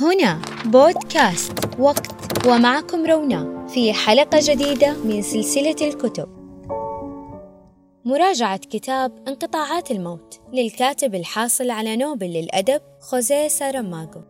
هنا بودكاست وقت ومعكم رونا في حلقة جديدة من سلسلة الكتب. مراجعة كتاب انقطاعات الموت للكاتب الحاصل على نوبل للأدب خوزيه ساراماغو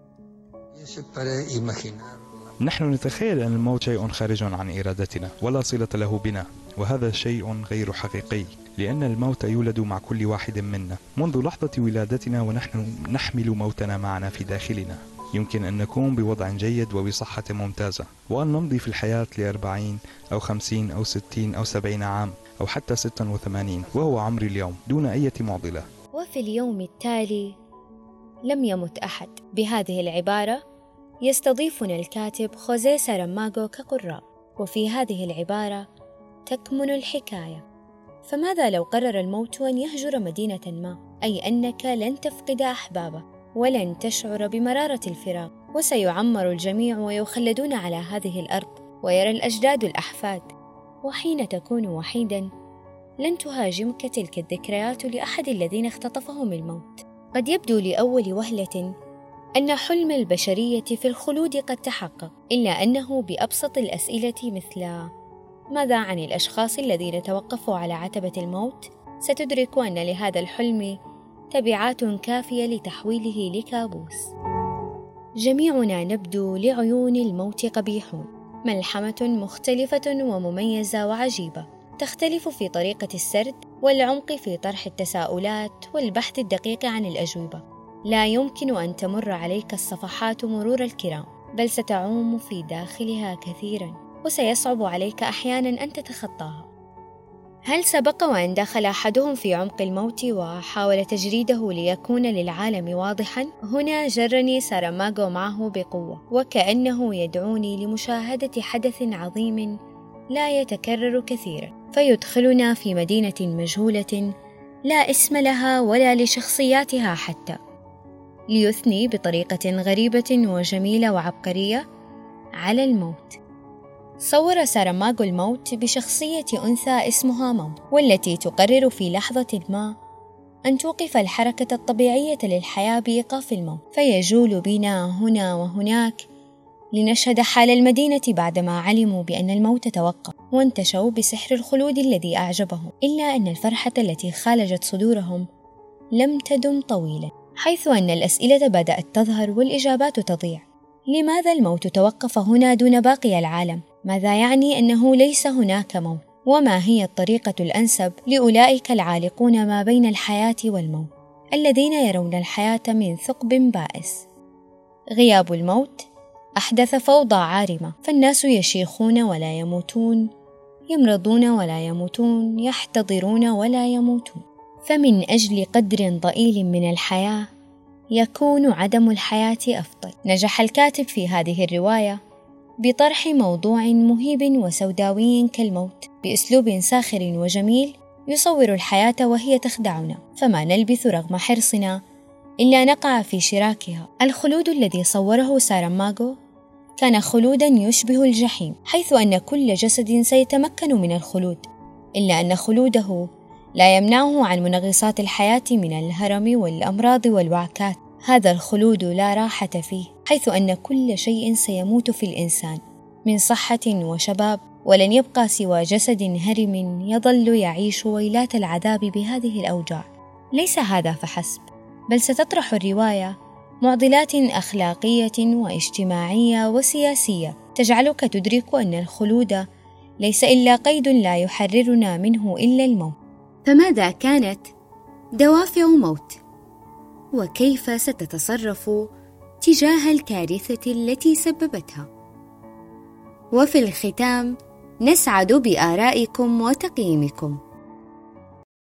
نحن نتخيل أن الموت شيء خارج عن إرادتنا ولا صلة له بنا وهذا شيء غير حقيقي لأن الموت يولد مع كل واحد منا منذ لحظة ولادتنا ونحن نحمل موتنا معنا في داخلنا. يمكن أن نكون بوضع جيد وبصحة ممتازة وأن نمضي في الحياة لأربعين أو خمسين أو ستين أو سبعين عام أو حتى ستا وثمانين وهو عمري اليوم دون أي معضلة وفي اليوم التالي لم يمت أحد. بهذه العبارة يستضيفنا الكاتب خوزيه ساراماغو كقراء وفي هذه العبارة تكمن الحكاية. فماذا لو قرر الموت أن يهجر مدينة ما؟ أي أنك لن تفقد أحبابك. ولن تشعر بمرارة الفراق وسيعمر الجميع ويخلدون على هذه الأرض ويرى الأجداد الأحفاد. وحين تكون وحيدا لن تهاجمك تلك الذكريات لأحد الذين اختطفهم الموت. قد يبدو لأول وهلة أن حلم البشرية في الخلود قد تحقق إلا أنه بأبسط الأسئلة مثل ماذا عن الأشخاص الذين توقفوا على عتبة الموت؟ ستدرك أن لهذا الحلم تبعات كافية لتحويله لكابوس. جميعنا نبدو لعيون الموت قبيحون ملحمة مختلفة ومميزة وعجيبة تختلف في طريقة السرد والعمق في طرح التساؤلات والبحث الدقيق عن الأجوبة. لا يمكن أن تمر عليك الصفحات مرور الكرام بل ستعوم في داخلها كثيرا وسيصعب عليك أحيانا أن تتخطاها. هل سبق وأن دخل أحدهم في عمق الموت وحاول تجريده ليكون للعالم واضحا؟ هنا جرني ساراماغو معه بقوة وكأنه يدعوني لمشاهدة حدث عظيم لا يتكرر كثيرا. فيدخلنا في مدينة مجهولة لا اسم لها ولا لشخصياتها حتى. ليثني بطريقة غريبة وجميلة وعبقرية على الموت. صور ساراماغو الموت بشخصية أنثى اسمها مام والتي تقرر في لحظة ما أن توقف الحركة الطبيعية للحياة بإيقاف الموت. فيجول بنا هنا وهناك لنشهد حال المدينة بعدما علموا بأن الموت توقف وانتشوا بسحر الخلود الذي أعجبهم إلا أن الفرحة التي خالجت صدورهم لم تدم طويلا حيث أن الأسئلة بدأت تظهر والإجابات تضيع. لماذا الموت توقف هنا دون باقي العالم؟ ماذا يعني أنه ليس هناك موت؟ وما هي الطريقة الأنسب لأولئك العالقون ما بين الحياة والموت؟ الذين يرون الحياة من ثقب بائس. غياب الموت. أحدث فوضى عارمة. فالناس يشيخون ولا يموتون. يمرضون ولا يموتون. يحتضرون ولا يموتون. فمن أجل قدر ضئيل من الحياة يكون عدم الحياة أفضل. نجح الكاتب في هذه الرواية بطرح موضوع مهيب وسوداوي كالموت. بأسلوب ساخر وجميل يصور الحياة وهي تخدعنا. فما نلبث رغم حرصنا إلا نقع في شراكها. الخلود الذي صوره ساراماغو كان خلودا يشبه الجحيم حيث أن كل جسد سيتمكن من الخلود. إلا أن خلوده لا يمنعه عن منغصات الحياة من الهرم والأمراض والوعكات. هذا الخلود لا راحة فيه حيث أن كل شيء سيموت في الإنسان من صحة وشباب ولن يبقى سوى جسد هرم يظل يعيش ويلات العذاب بهذه الأوجاع. ليس هذا فحسب بل ستطرح الرواية معضلات أخلاقية واجتماعية وسياسية تجعلك تدرك أن الخلود ليس إلا قيد لا يحررنا منه إلا الموت. فماذا كانت؟ دوافع موت. وكيف ستتصرف تجاه الكارثة التي سببتها؟ وفي الختام نسعد بآرائكم وتقييمكم.